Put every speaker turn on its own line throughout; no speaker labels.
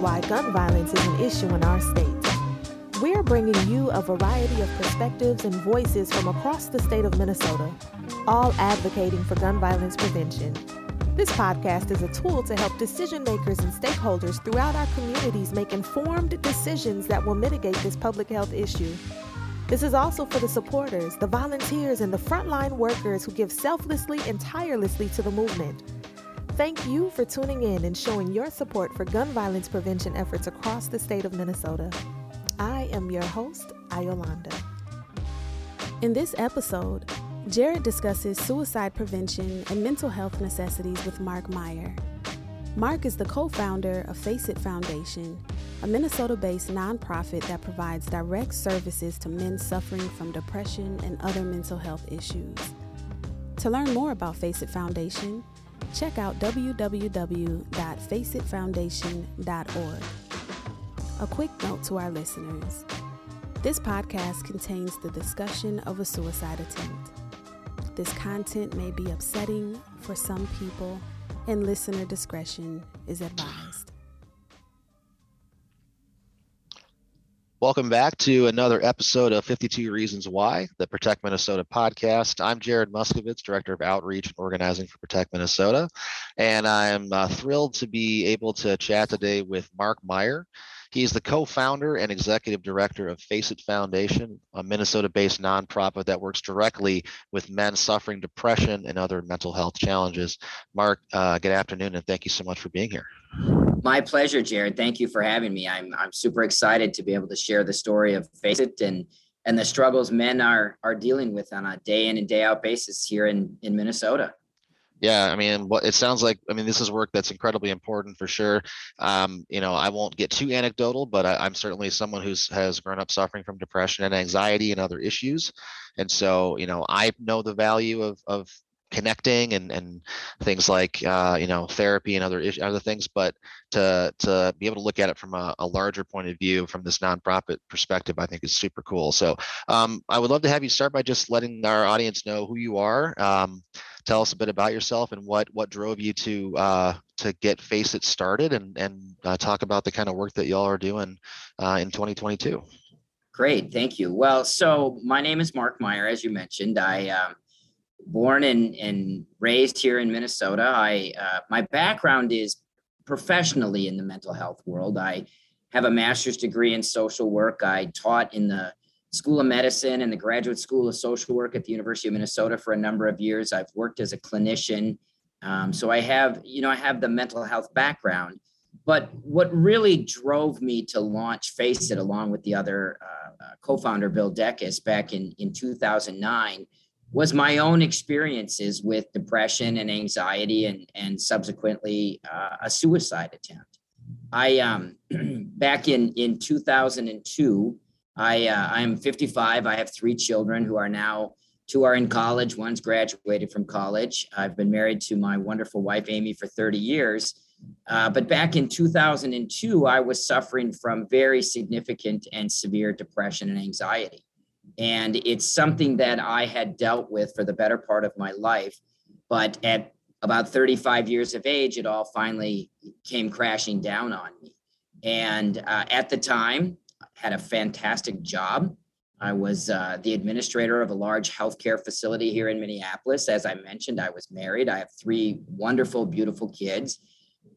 why gun violence is an issue in our state. We're bringing you a variety of perspectives and voices from across the state of Minnesota, all advocating for gun violence prevention. This podcast is a tool to help decision makers and stakeholders throughout our communities make informed decisions that will mitigate this public health issue. This is also for the supporters, the volunteers, and the frontline workers who give selflessly and tirelessly to the movement. Thank you for tuning in and showing your support for gun violence prevention efforts across the state of Minnesota. I am your host, Ayolanda. In this episode, Jared discusses suicide prevention and mental health necessities with Mark Meier. Mark is the co founder of Face It Foundation, a Minnesota based nonprofit that provides direct services to men suffering from depression and other mental health issues. To learn more about Face It Foundation, check out www.faceitfoundation.org. A quick note to our listeners this podcast contains the discussion of a suicide attempt. This content may be upsetting for some people, and listener discretion is advised.
Welcome back to another episode of 52 Reasons Why, the Protect Minnesota podcast. I'm Jared Muskovitz, Director of Outreach and Organizing for Protect Minnesota, and I'm uh, thrilled to be able to chat today with Mark Meier. He's the co-founder and executive director of Face It Foundation, a Minnesota-based nonprofit that works directly with men suffering depression and other mental health challenges. Mark, uh, good afternoon, and thank you so much for being here.
My pleasure, Jared. Thank you for having me. I'm I'm super excited to be able to share the story of Face It and and the struggles men are are dealing with on a day in and day out basis here in in Minnesota.
Yeah, I mean, what it sounds like. I mean, this is work that's incredibly important for sure. Um, you know, I won't get too anecdotal, but I, am certainly someone who's has grown up suffering from depression and anxiety and other issues, and so you know, I know the value of of connecting and and things like uh, you know therapy and other other things but to to be able to look at it from a, a, larger point of view from this nonprofit perspective i think is super cool so um, i would love to have you start by just letting our audience know who you are um, tell us a bit about yourself and what what drove you to uh, to get face it started and and uh, talk about the kind of work that y'all are doing uh, in 2022
great thank you well so my name is mark meier as you mentioned i um, born and, and raised here in Minnesota. I uh, my background is professionally in the mental health world. I have a master's degree in social work. I taught in the School of Medicine and the Graduate School of Social Work at the University of Minnesota for a number of years. I've worked as a clinician. Um, so I have, you know, I have the mental health background. But what really drove me to launch Face It along with the other uh, uh co-founder Bill Dekes back in, in 2009 was my own experiences with depression and anxiety and, and subsequently uh, a suicide attempt. I, um, back in, in 2002, I, uh, I'm 55. I have three children who are now, two are in college. One's graduated from college. I've been married to my wonderful wife, Amy, for 30 years. Uh, but back in 2002, I was suffering from very significant and severe depression and anxiety. And it's something that I had dealt with for the better part of my life. But at about 35 years of age, it all finally came crashing down on me. And uh, at the time, had a fantastic job. I was uh, the administrator of a large healthcare facility here in Minneapolis. As I mentioned, I was married. I have three wonderful, beautiful kids.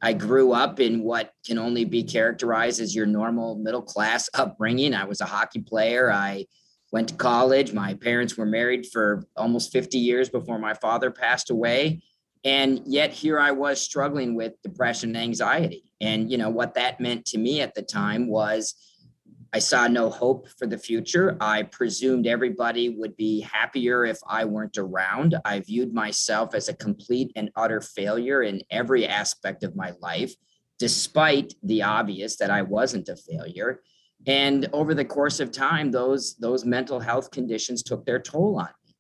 I grew up in what can only be characterized as your normal middle class upbringing. I was a hockey player. I went to college. My parents were married for almost 50 years before my father passed away. And yet here I was struggling with depression and anxiety. And you know what that meant to me at the time was I saw no hope for the future. I presumed everybody would be happier if I weren't around. I viewed myself as a complete and utter failure in every aspect of my life, despite the obvious that I wasn't a failure and over the course of time those those mental health conditions took their toll on me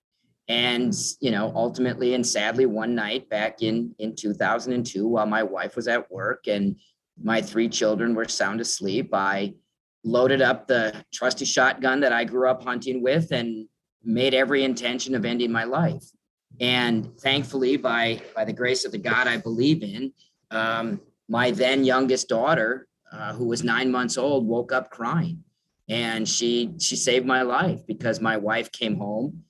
and you know ultimately and sadly one night back in in 2002 while my wife was at work and my three children were sound asleep i loaded up the trusty shotgun that i grew up hunting with and made every intention of ending my life. And thankfully, by by the grace of the God I believe in, um, my then youngest daughter, uh, who was nine months old, woke up crying, and she she saved my life because my wife came home,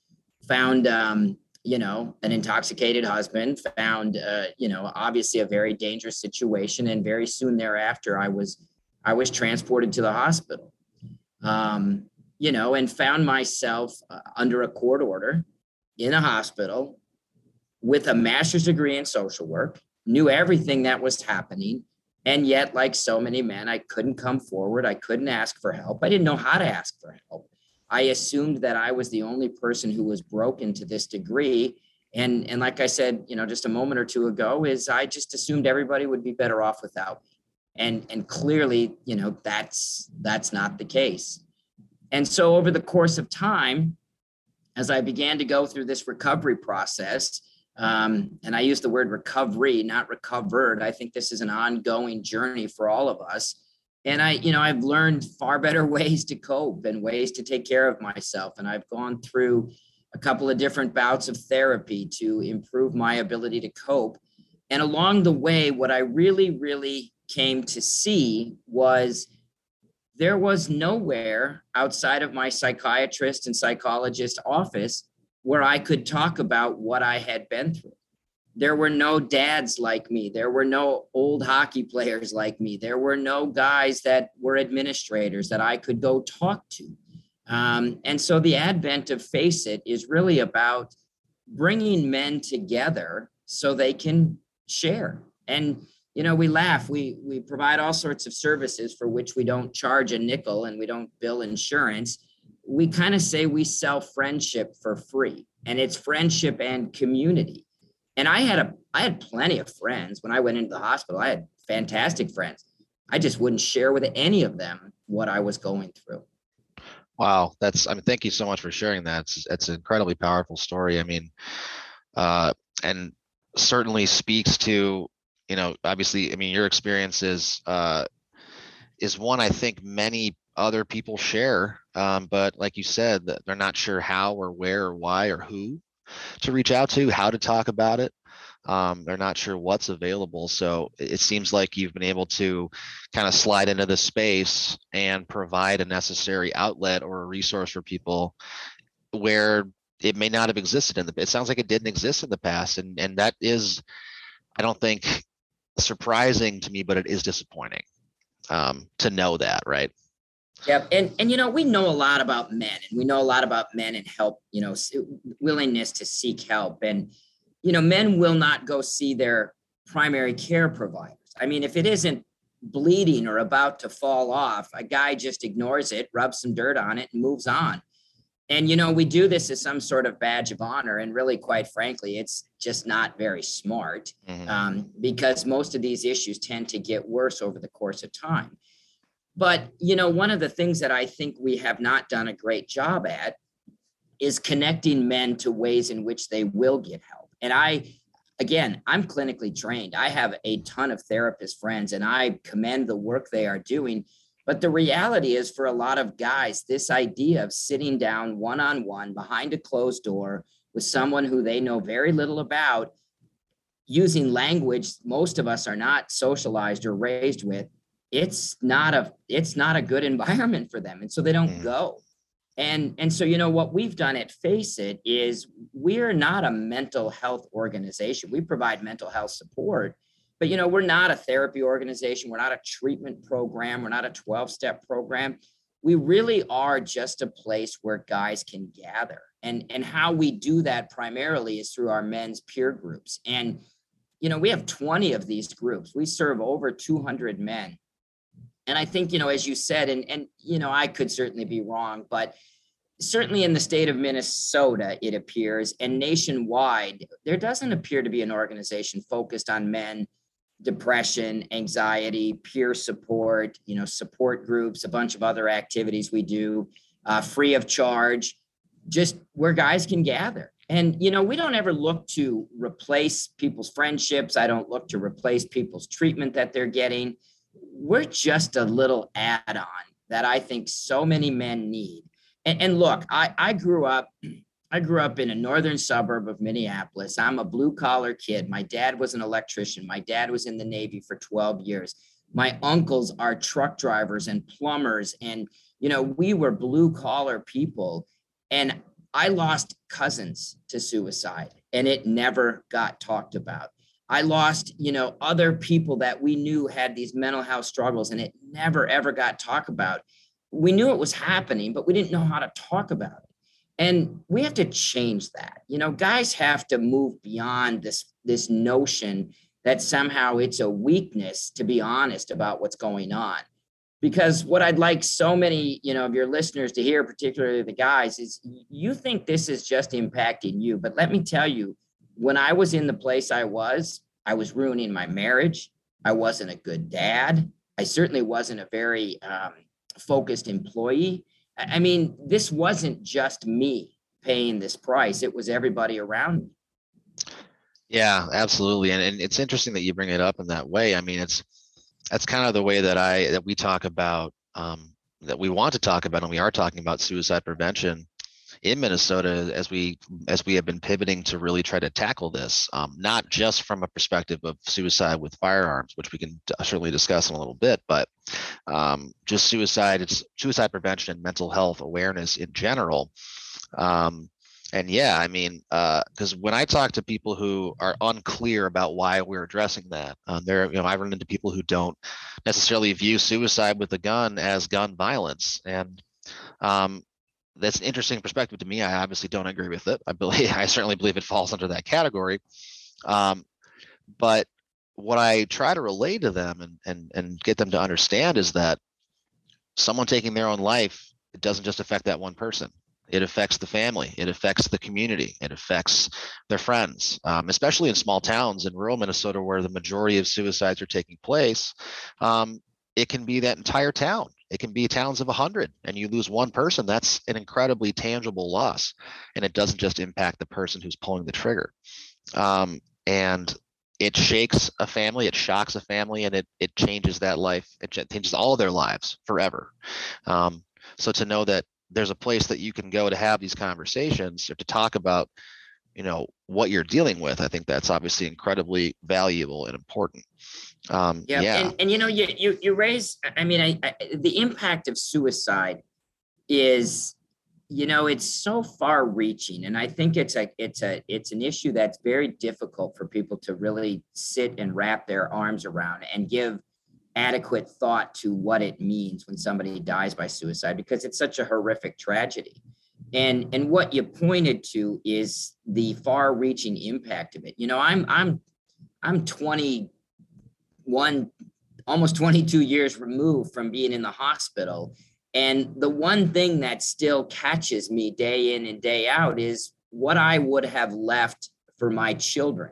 found um, you know an intoxicated husband, found uh, you know obviously a very dangerous situation, and very soon thereafter, I was I was transported to the hospital. Um, you know, and found myself uh, under a court order in a hospital with a master's degree in social work, knew everything that was happening. And yet, like so many men, I couldn't come forward. I couldn't ask for help. I didn't know how to ask for help. I assumed that I was the only person who was broken to this degree. And, and like I said, you know, just a moment or two ago, is I just assumed everybody would be better off without me. And, and clearly, you know, that's that's not the case. And so over the course of time, as I began to go through this recovery process, um, and I use the word recovery, not recovered. I think this is an ongoing journey for all of us. And I, you know, I've learned far better ways to cope and ways to take care of myself. And I've gone through a couple of different bouts of therapy to improve my ability to cope. And along the way, what I really, really came to see was there was nowhere outside of my psychiatrist and psychologist office where I could talk about what I had been through. There were no dads like me. There were no old hockey players like me. There were no guys that were administrators that I could go talk to. Um, and so the advent of Face It is really about bringing men together so they can share. And you know we laugh we we provide all sorts of services for which we don't charge a nickel and we don't bill insurance. We kind of say we sell friendship for free and it's friendship and community. And i had a i had plenty of friends when i went into the hospital. I had fantastic friends. I just wouldn't share with any of them what i was going through.
Wow that's i mean thank you so much for sharing that. It's, it's an incredibly powerful story. I mean uh and certainly speaks to you know, obviously, I mean, your experience is uh, is one I think many other people share, um, but like you said, they're not sure how or where or why or who to reach out to, how to talk about it. Um, they're not sure what's available. So it seems like you've been able to kind of slide into the space and provide a necessary outlet or a resource for people where it may not have existed in the it sounds like it didn't exist in the past and and that is i don't think surprising to me, but it is disappointing um, to know that, right?
Yep. and and you know we know a lot about men, and we know a lot about men and help. You know, willingness to seek help, and you know, men will not go see their primary care providers. I mean, if it isn't bleeding or about to fall off, a guy just ignores it, rubs some dirt on it, and moves on and you know we do this as some sort of badge of honor and really quite frankly it's just not very smart mm-hmm. um, because most of these issues tend to get worse over the course of time. But you know one of the things that i think we have not done a great job at is connecting men to ways in which they will get help. And i again i'm clinically trained. I have a ton of therapist friends and i commend the work they are doing but the reality is, for a lot of guys, this idea of sitting down one on one behind a closed door with someone who they know very little about, using language most of us are not socialized or raised with, it's not a it's not a good environment for them, and so they don't mm. go. And and so you know what we've done at Face It is we're not a mental health organization. We provide mental health support, but you know, we're not a therapy organization, we're not a treatment program, we're not a 12-step program. We really are just a place where guys can gather. And and how we do that primarily is through our men's peer groups. And you know, we have 20 of these groups. We serve over 200 men. And I think, you know, as you said, and and you know, I could certainly be wrong, but certainly in the state of Minnesota, it appears, and nationwide, there doesn't appear to be an organization focused on men depression, anxiety, peer support, you know, support groups, a bunch of other activities we do uh, free of charge, just where guys can gather. And, you know, we don't ever look to replace people's friendships. I don't look to replace people's treatment that they're getting. We're just a little add on that I think so many men need. And, and look, I, I grew up I grew up in a northern suburb of Minneapolis. I'm a blue collar kid. My dad was an electrician. My dad was in the Navy for 12 years. My uncles are truck drivers and plumbers. And, you know, we were blue collar people. And I lost cousins to suicide and it never got talked about. I lost, you know, other people that we knew had these mental health struggles and it never ever got talked about. We knew it was happening, but we didn't know how to talk about it. And we have to change that. You know, guys have to move beyond this this notion that somehow it's a weakness to be honest about what's going on. Because what I'd like so many, you know, of your listeners to hear, particularly the guys, is you think this is just impacting you. But let me tell you, when I was in the place I was, I was ruining my marriage. I wasn't a good dad. I certainly wasn't a very um, focused employee. I mean, this wasn't just me paying this price, it was everybody around me.
Yeah, absolutely. And, and it's interesting that you bring it up in that way. I mean, it's that's kind of the way that I that we talk about um, that we want to talk about, and we are talking about suicide prevention in Minnesota as we as we have been pivoting to really try to tackle this, um, not just from a perspective of suicide with firearms, which we can certainly discuss in a little bit, but um, just suicide, it's suicide prevention and mental health awareness in general. Um, and yeah, I mean, because uh, when I talk to people who are unclear about why we're addressing that, um, there, you know, I run into people who don't necessarily view suicide with a gun as gun violence, and um, that's an interesting perspective to me. I obviously don't agree with it. I believe I certainly believe it falls under that category. Um, but what I try to relay to them and, and and get them to understand is that someone taking their own life, it doesn't just affect that one person. It affects the family. It affects the community. It affects their friends, um, especially in small towns in rural Minnesota where the majority of suicides are taking place. Um, it can be that entire town it can be towns of 100 and you lose one person. That's an incredibly tangible loss. And it doesn't just impact the person who's pulling the trigger. Um, and it shakes a family, it shocks a family, and it, it changes that life. It changes all their lives forever. Um, so to know that there's a place that you can go to have these conversations or to talk about you know what you're dealing with i think that's obviously incredibly valuable and important um
yeah, yeah. And, and you know you you, you raise i mean I, I, the impact of suicide is you know it's so far reaching and i think it's a it's a it's an issue that's very difficult for people to really sit and wrap their arms around and give adequate thought to what it means when somebody dies by suicide because it's such a horrific tragedy and and what you pointed to is the far reaching impact of it you know i'm i'm i'm 21 almost 22 years removed from being in the hospital and the one thing that still catches me day in and day out is what i would have left for my children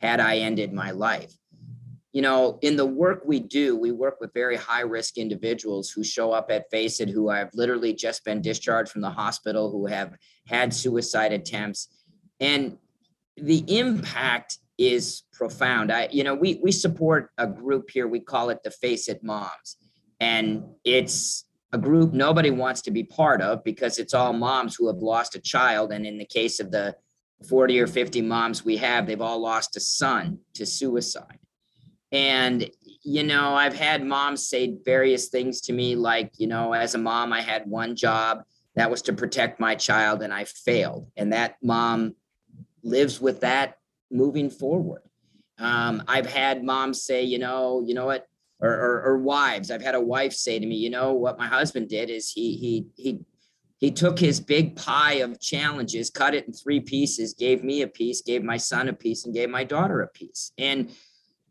had i ended my life you know, in the work we do, we work with very high risk individuals who show up at Face It, who have literally just been discharged from the hospital, who have had suicide attempts. And the impact is profound. I, you know, we we support a group here. We call it the Face It Moms, and it's a group nobody wants to be part of because it's all moms who have lost a child. And in the case of the 40 or 50 moms we have, they've all lost a son to suicide. And, you know, I've had moms say various things to me, like, you know, as a mom, I had one job that was to protect my child and I failed. And that mom lives with that moving forward. Um, I've had moms say, you know, you know what, or, or, or wives. I've had a wife say to me, you know, what my husband did is he he he he took his big pie of challenges, cut it in three pieces, gave me a piece, gave my son a piece, and gave my daughter a piece. And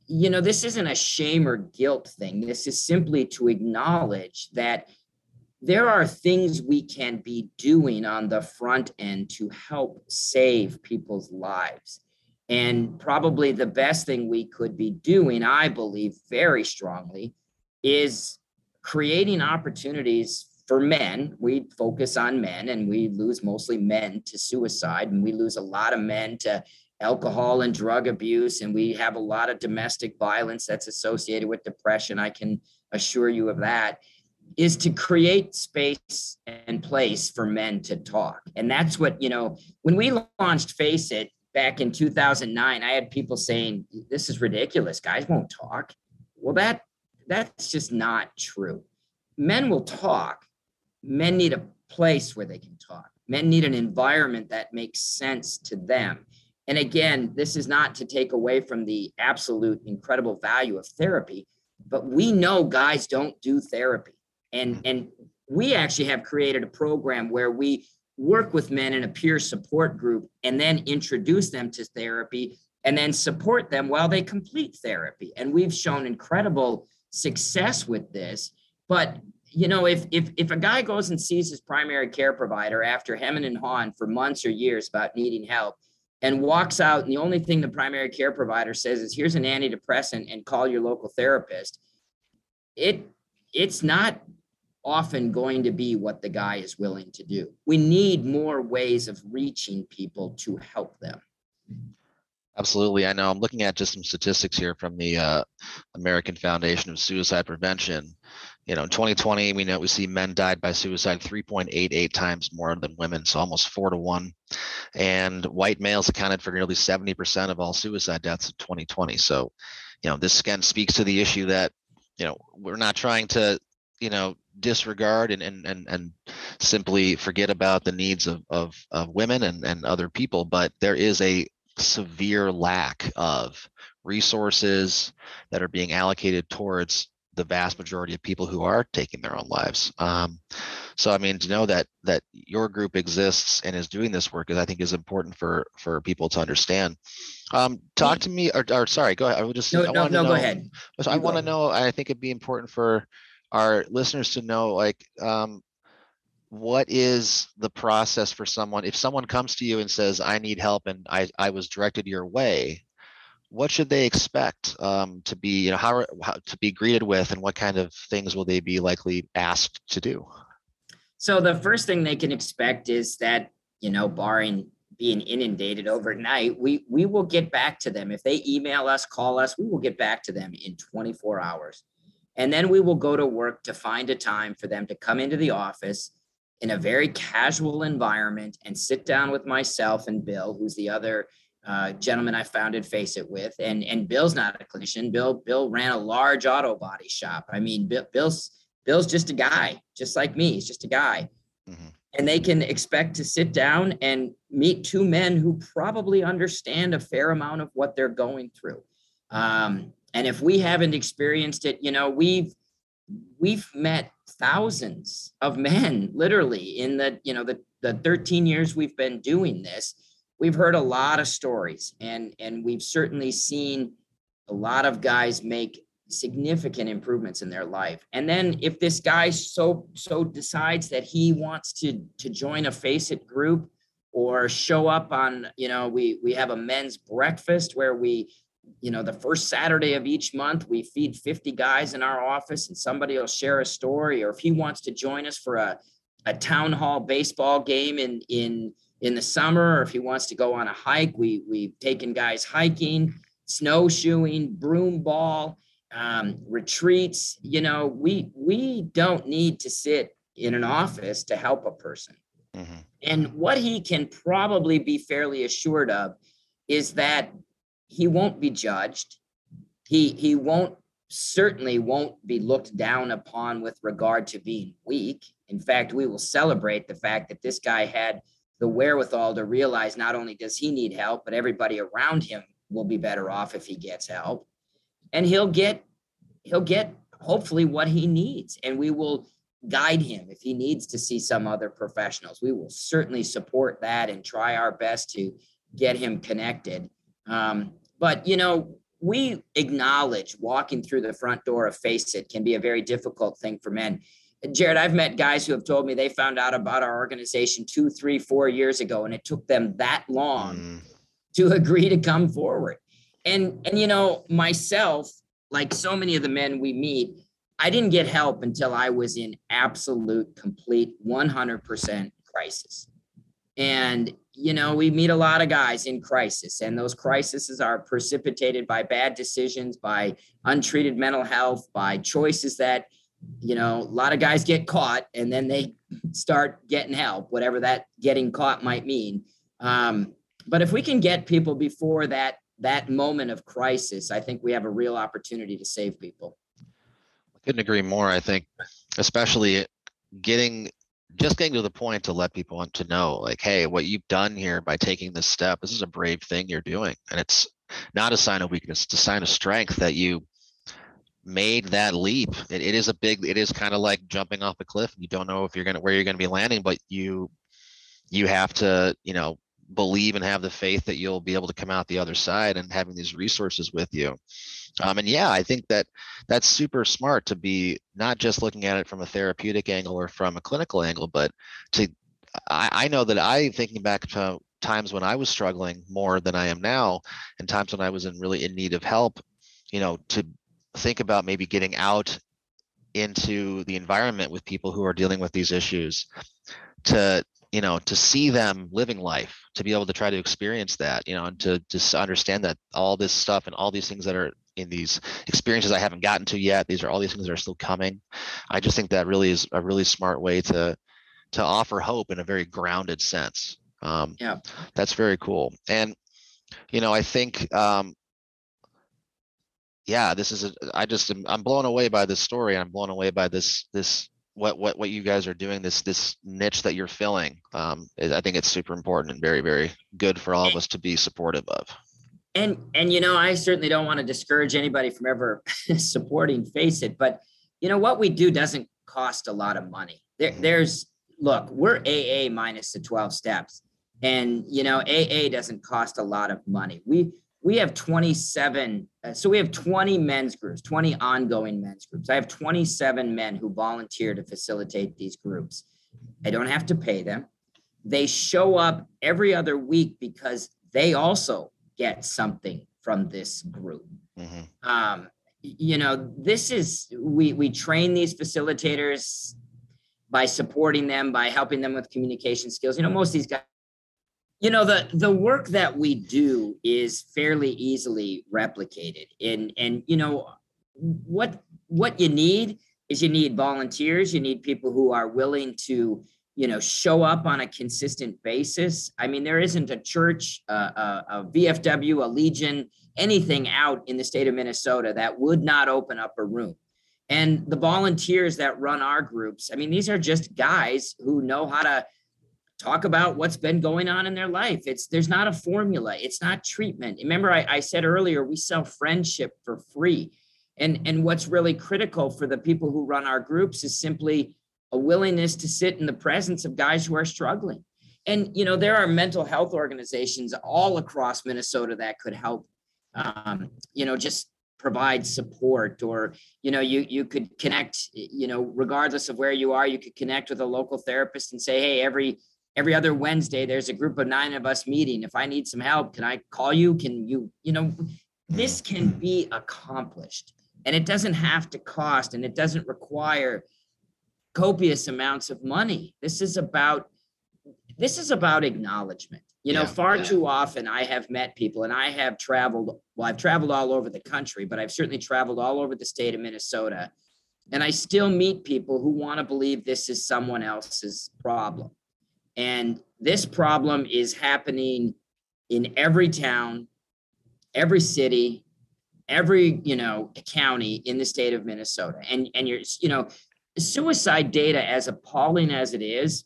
you know, this isn't a shame or guilt thing. This is simply to acknowledge that there are things we can be doing on the front end to help save people's lives. And probably the best thing we could be doing, I believe very strongly, is creating opportunities for men. We focus on men and we lose mostly men to suicide, and we lose a lot of men to alcohol and drug abuse, and we have a lot of domestic violence that's associated with depression. I can assure you of that. is to create space and place for men to talk. And that's what, you know, when we launched Face It back in 2009, I had people saying, this is ridiculous. Guys won't talk. Well, that that's just not true. Men will talk. Men need a place where they can talk. Men need an environment that makes sense to them. And again, this is not to take away from the absolute incredible value of therapy, but we know guys don't do therapy. And, and we actually have created a program where we work with men in a peer support group and then introduce them to therapy and then support them while they complete therapy. And we've shown incredible success with this. But you know, if if if a guy goes and sees his primary care provider after hemming and hawing for months or years about needing help, and walks out, and the only thing the primary care provider says is, "Here's an antidepressant, and call your local therapist," it it's not often going to be what the guy is willing to do. We need more ways of reaching people to help them.
Absolutely. I know I'm looking at just some statistics here from the uh, American Foundation of Suicide Prevention. You know, in 2020, we know we see men died by suicide 3.88 times more than women, so almost four to one. And white males accounted for nearly 70% of all suicide deaths in 2020. So, you know, this again speaks to the issue that, you know, we're not trying to, you know, disregard and and and, and simply forget about the needs of, of, of women and, and other people, but there is a severe lack of resources that are being allocated towards the vast majority of people who are taking their own lives. Um, so, I mean, to know that that your group exists and is doing this work is, I think, is important for for people to understand. Um, talk to me, or, or sorry, go ahead. I would just
no, I no, no,
know,
go ahead.
I want to know. I think it'd be important for our listeners to know, like, um, what is the process for someone if someone comes to you and says i need help and i, I was directed your way what should they expect um, to be you know how, how to be greeted with and what kind of things will they be likely asked to do?
So the first thing they can expect is that you know barring being inundated overnight we we will get back to them. If they email us call us we will get back to them in 24 hours and then we will go to work to find a time for them to come into the office in a very casual environment and sit down with myself and Bill, who's the other uh, gentleman I founded Face It with. And and Bill's not a clinician. Bill Bill ran a large auto body shop. I mean, Bill, Bill's Bill's just a guy, just like me. He's just a guy. Mm-hmm. And they can expect to sit down and meet two men who probably understand a fair amount of what they're going through. Um, and if we haven't experienced it, you know, we've we've met thousands of men literally in the you know the the 13 years we've been doing this. We've heard a lot of stories and and we've certainly seen a lot of guys make significant improvements in their life. And then if this guy so so decides that he wants to to join a face it group or show up on you know we we have a men's breakfast where we you know the first saturday of each month we feed 50 guys in our office and somebody will share a story or if he wants to join us for a, a town ball baseball game in in in the summer or if he wants to go on a hike we we've taken guys hiking snowshoeing broom ball um, retreats you know we we don't need to sit in an office to help a person mm-hmm. and what he can probably be fairly assured of is that he won't be judged. He he won't certainly won't be looked down upon with regard to being weak. In fact, we will celebrate the fact that this guy had the wherewithal to realize not only does he need help, but everybody around him will be better off if he gets help. And he'll get he'll get hopefully what he needs and we will guide him if he needs to see some other professionals. We will certainly support that and try our best to get him connected. Um, but, you know, we acknowledge walking through the front door of Face It can be a very difficult thing for men. Jared, I've met guys who have told me they found out about our organization two, three, four years ago, and it took them that long mm. to agree to come forward. And and you know, myself, like so many of the men we meet, I didn't get help until I was in absolute, complete, 100% crisis. And you know, we meet a lot of guys in crisis, and those crises are precipitated by bad decisions, by untreated mental health, by choices that you know, a lot of guys get caught and then they start getting help, whatever that getting caught might mean. Um, but if we can get people before that that moment of crisis, I think we have a real opportunity to save people.
I couldn't agree more. I think, especially getting just getting to the point to let people want to know, like, hey, what you've done here by taking this step, this is a brave thing you're doing, and it's not a sign of weakness; it's a sign of strength that you made that leap. it, it is a big. It is kind of like jumping off a cliff. You don't know if you're gonna where you're gonna be landing, but you you have to, you know, believe and have the faith that you'll be able to come out the other side and having these resources with you. Um, and yeah, I think that that's super smart to be not just looking at it from a therapeutic angle or from a clinical angle, but to I, I know that I thinking back to times when I was struggling more than I am now, and times when I was in really in need of help, you know, to think about maybe getting out into the environment with people who are dealing with these issues to you know to see them living life to be able to try to experience that you know and to just understand that all this stuff and all these things that are in these experiences i haven't gotten to yet these are all these things that are still coming. I just think that really is a really smart way to to offer hope in a very grounded sense. Um yeah. that's very cool. And you know i think um yeah this is a, i just i'm blown away by this story i'm blown away by this this what what what you guys are doing this this niche that you're filling um i think it's super important and very very good for all of us to be supportive of.
And and you know i certainly don't want to discourage anybody from ever supporting face it but you know what we do doesn't cost a lot of money. There, mm-hmm. there's look we're aa minus the 12 steps and you know aa doesn't cost a lot of money. We we have 27 uh, so we have 20 men's groups 20 ongoing men's groups. I have 27 men who volunteer to facilitate these groups. I don't have to pay them. They show up every other week because they also get something from this group. Mm-hmm. um, you know this is we we train these facilitators by supporting them by helping them with communication skills. You know most of these guys you know the the work that we do is fairly easily replicated. And and you know what what you need is you need volunteers you need people who are willing to you know show up on a consistent basis. I mean there isn't a church uh, a, a vfw a legion anything out in the state of minnesota that would not open up a room. And the volunteers that run our groups i mean these are just guys who know how to talk about what's been going on in their life. It's there's not a formula. It's not treatment. Remember, I, I said earlier we sell friendship for free. And, and what's really critical for the people who run our groups is simply a willingness to sit in the presence of guys who are struggling. And you know, there are mental health organizations all across Minnesota that could help um, you know, just provide support or you know you you could connect you know regardless of where you are you could connect with a local therapist and say hey every every other Wednesday, there's a group of nine of us meeting. If I need some help, can I call you? Can you, you know, this mm. can be accomplished and it doesn't have to cost and it doesn't require copious amounts of money. This is about, this is about acknowledgement. You know, yeah, far yeah. too often I have met people and I have traveled, well, I've traveled all over the country, but I've certainly traveled all over the state of Minnesota. And I still meet people who want to believe this is someone else's problem. And this problem is happening in every town, every city, every, you know, county in the state of Minnesota. And and you're, you know, suicide data as appalling as it is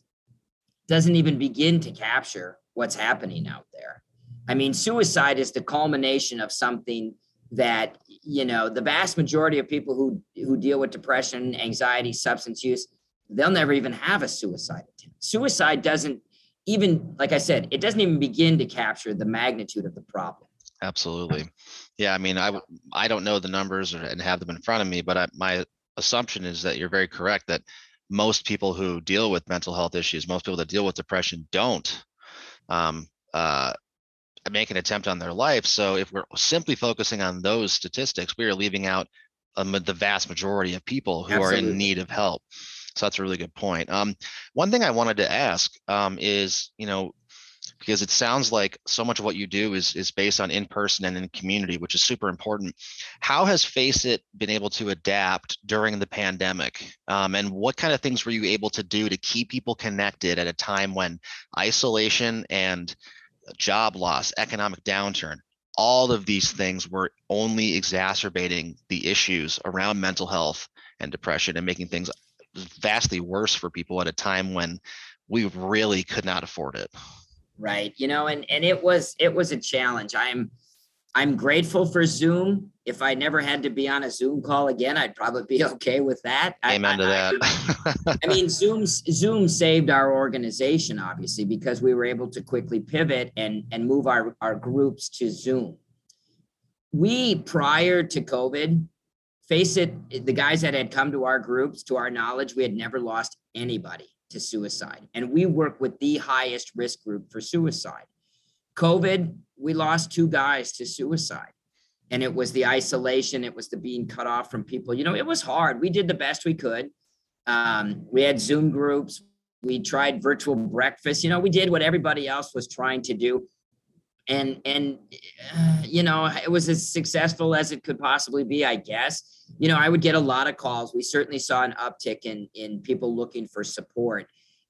doesn't even begin to capture what's happening out there. I mean, suicide is the culmination of something that, you know, the vast majority of people who who deal with depression, anxiety, substance use, they'll never even have a suicide. Suicide doesn't even, like I said, it doesn't even begin to capture the magnitude of the problem.
Absolutely. Yeah. I mean, I, I don't know the numbers and have them in front of me, but I, my assumption is that you're very correct that most people who deal with mental health issues, most people that deal with depression don't um, uh, make an attempt on their life. So if we're simply focusing on those statistics, we are leaving out um, the vast majority of people who Absolutely. are in need of help. So that's a really good point. Um, one thing I wanted to ask um, is, you know, because it sounds like so much of what you do is is based on in person and in community, which is super important. How has Face It been able to adapt during the pandemic, um, and what kind of things were you able to do to keep people connected at a time when isolation and job loss, economic downturn, all of these things were only exacerbating the issues around mental health and depression and making things vastly worse for people at a time when we really could not afford it.
Right you know and and it was it was a challenge. I'm i'm grateful for zoom. If i never had to be on a zoom call again i'd probably be okay with that.
Amen
I,
to that.
I mean zoom zoom saved our organization obviously because we were able to quickly pivot and and move our our groups to zoom. We prior to covid face it the guys that had come to our groups to our knowledge we had never lost anybody to suicide. And we work with the highest risk group for suicide. COVID, we lost two guys to suicide. And it was the isolation, it was the being cut off from people. You know, it was hard. We did the best we could. Um, we had Zoom groups, we tried virtual breakfast. You know, we did what everybody else was trying to do. And and uh, you know, it was as successful as it could possibly be, I guess you know, I would get a lot of calls. We certainly saw an uptick in in people looking for support.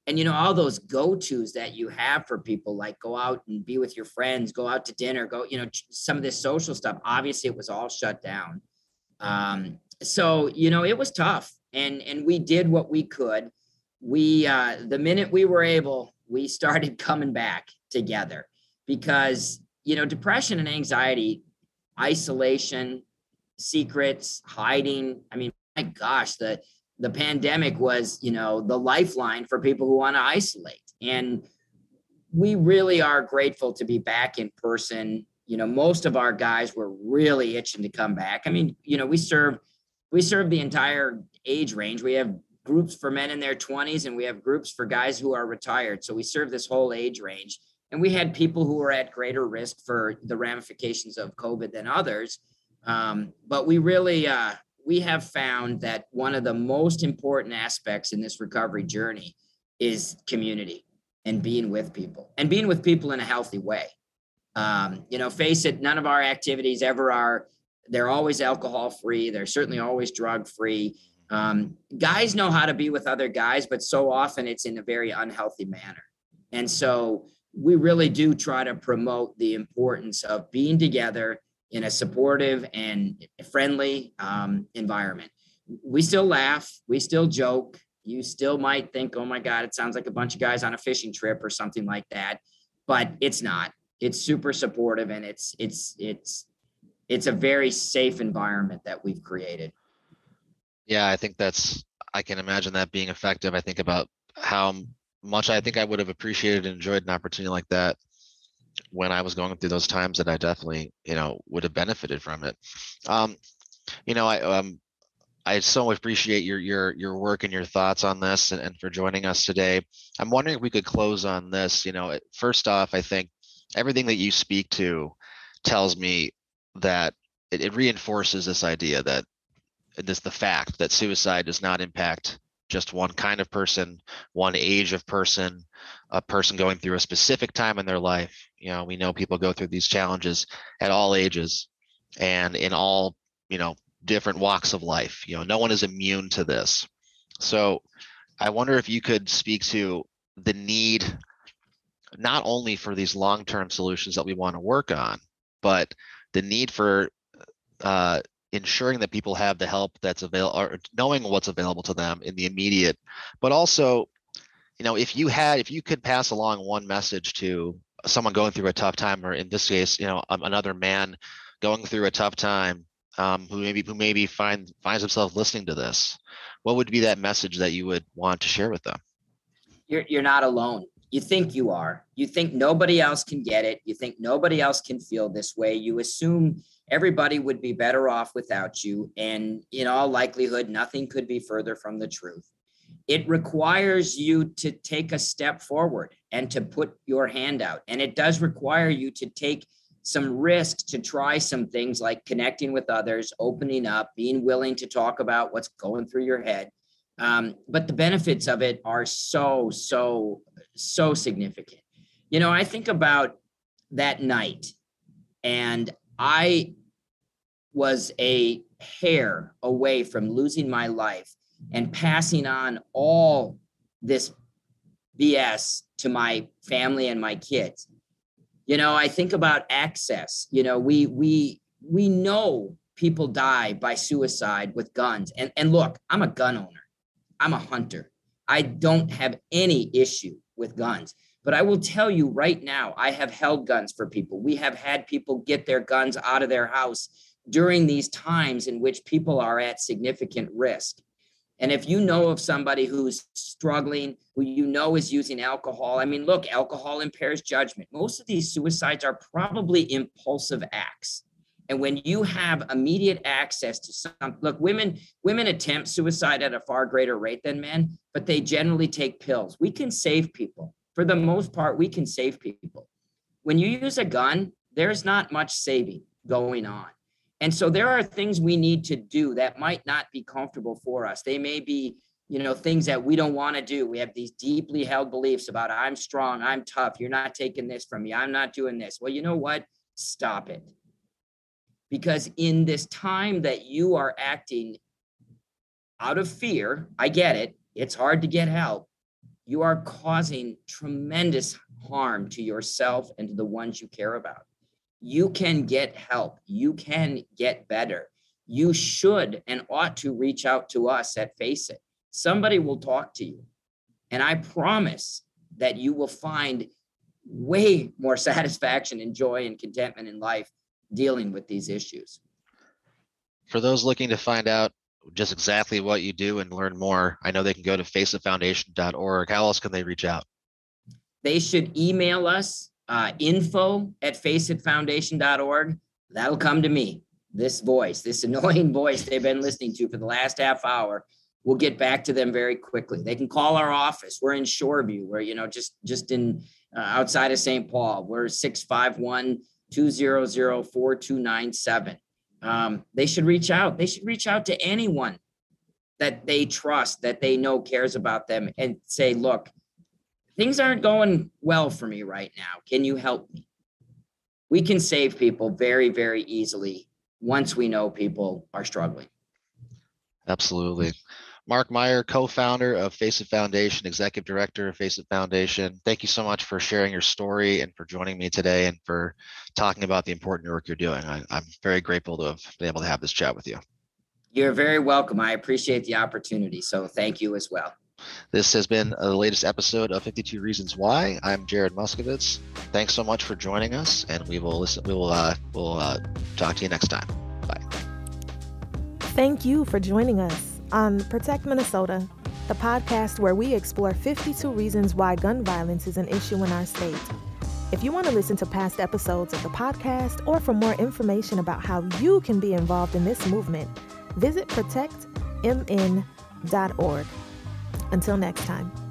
And you know, all those go-tos that you have for people, like go out and be with your friends, go out to dinner, go, you know, some of this social stuff. Obviously, it was all shut down. Um, so you know, it was tough, and and we did what we could. We uh, the minute we were able, we started coming back together because you know, depression and anxiety, isolation, secrets, hiding. I mean, my gosh, the the pandemic was, you know, the lifeline for people who want to isolate. And we really are grateful to be back in person. You know, most of our guys were really itching to come back. I mean, you know, we serve we serve the entire age range. We have groups for men in their 20s and we have groups for guys who are retired. So we serve this whole age range. And we had people who were at greater risk for the ramifications of COVID than others. Um, but we really uh, we have found that one of the most important aspects in this recovery journey is community and being with people and being with people in a healthy way. Um, you know, face it, none of our activities ever are. They're always alcohol free. They're certainly always drug free. Um, guys know how to be with other guys, but so often it's in a very unhealthy manner. And so we really do try to promote the importance of being together in a supportive and friendly um, environment. We still laugh, we still joke. You still might think, oh my God, it sounds like a bunch of guys on a fishing trip or something like that, but it's not. It's super supportive and it's it's it's it's a very safe environment that we've created.
Yeah, I think that's I can imagine that being effective. I think about how much I think I would have appreciated and enjoyed an opportunity like that when I was going through those times that I definitely, you know, would have benefited from it. Um, you know, I um I so appreciate your your your work and your thoughts on this and, and for joining us today. I'm wondering if we could close on this. You know, first off, I think everything that you speak to tells me that it, it reinforces this idea that this the fact that suicide does not impact just one kind of person, one age of person, a person going through a specific time in their life. You know, we know people go through these challenges at all ages and in all, you know, different walks of life. You know, no one is immune to this. So I wonder if you could speak to the need not only for these long-term solutions that we want to work on, but the need for uh, ensuring that people have the help that's available or knowing what's available to them in the immediate but also you know if you had if you could pass along one message to someone going through a tough time or in this case you know another man going through a tough time um, who maybe who maybe find finds himself listening to this what would be that message that you would want to share with them?
You're, you're not alone you think you are you think nobody else can get it you think nobody else can feel this way you assume everybody would be better off without you. And in all likelihood, nothing could be further from the truth. It requires you to take a step forward and to put your hand out. And it does require you to take some risks to try some things like connecting with others, opening up, being willing to talk about what's going through your head. Um, but the benefits of it are so, so, so significant. You know, I think about that night, and I was a hair away from losing my life and passing on all this BS to my family and my kids. You know, I think about access. You know, we we we know people die by suicide with guns. And and look, I'm a gun owner. I'm a hunter. I don't have any issue with guns. But I will tell you right now, I have held guns for people. We have had people get their guns out of their house during these times in which people are at significant risk. And if you know of somebody who's struggling, who you know is using alcohol, I mean, look, alcohol impairs judgment. Most of these suicides are probably impulsive acts. And when you have immediate access to some, look, women women attempt suicide at a far greater rate than men, but they generally take pills. We can save people. For the most part, we can save people. When you use a gun, there's not much saving going on. And so there are things we need to do that might not be comfortable for us. They may be, you know, things that we don't want to do. We have these deeply held beliefs about I'm strong, I'm tough, you're not taking this from me, I'm not doing this. Well, you know what? Stop it. Because in this time that you are acting out of fear, I get it, it's hard to get help. You are causing tremendous harm to yourself and to the ones you care about you can get help. You can get better. You should and ought to reach out to us at Face It. Somebody will talk to you. And I promise that you will find way more satisfaction and joy and contentment in life dealing with these issues.
For those looking to find out just exactly what you do and learn more, I know they can go to faceitfoundation.org. How else can they reach out?
They should email us uh, info at faceitfoundation.org. That'll come to me. This voice, this annoying voice they've been listening to for the last half hour, we'll get back to them very quickly. They can call our office. We're in Shoreview. We're, you know, just just in uh, outside of St. Paul. We're 651 200 4297. Um, they should reach out. They should reach out to anyone that they trust, that they know cares about them, and say, look, things aren't going well for me right now. Can you help me? We can save people very, very easily once we know people are struggling.
Absolutely. Mark Meier, co-founder of Face It Foundation, executive director of Face It Foundation. Thank you so much for sharing your story and for joining me today and for talking about the important work you're doing. I, am very grateful to have been able to have this chat with you.
You're very welcome. I appreciate the opportunity. So thank you as well.
This has been the latest episode of 52 Reasons Why. I'm Jared Muskovitz. Thanks so much for joining us, and we will listen. We will uh, we'll uh, talk to you next time. Bye.
Thank you for joining us on Protect Minnesota, the podcast where we explore 52 reasons why gun violence is an issue in our state. If you want to listen to past episodes of the podcast or for more information about how you can be involved in this movement, visit protectmn.org. Until next time.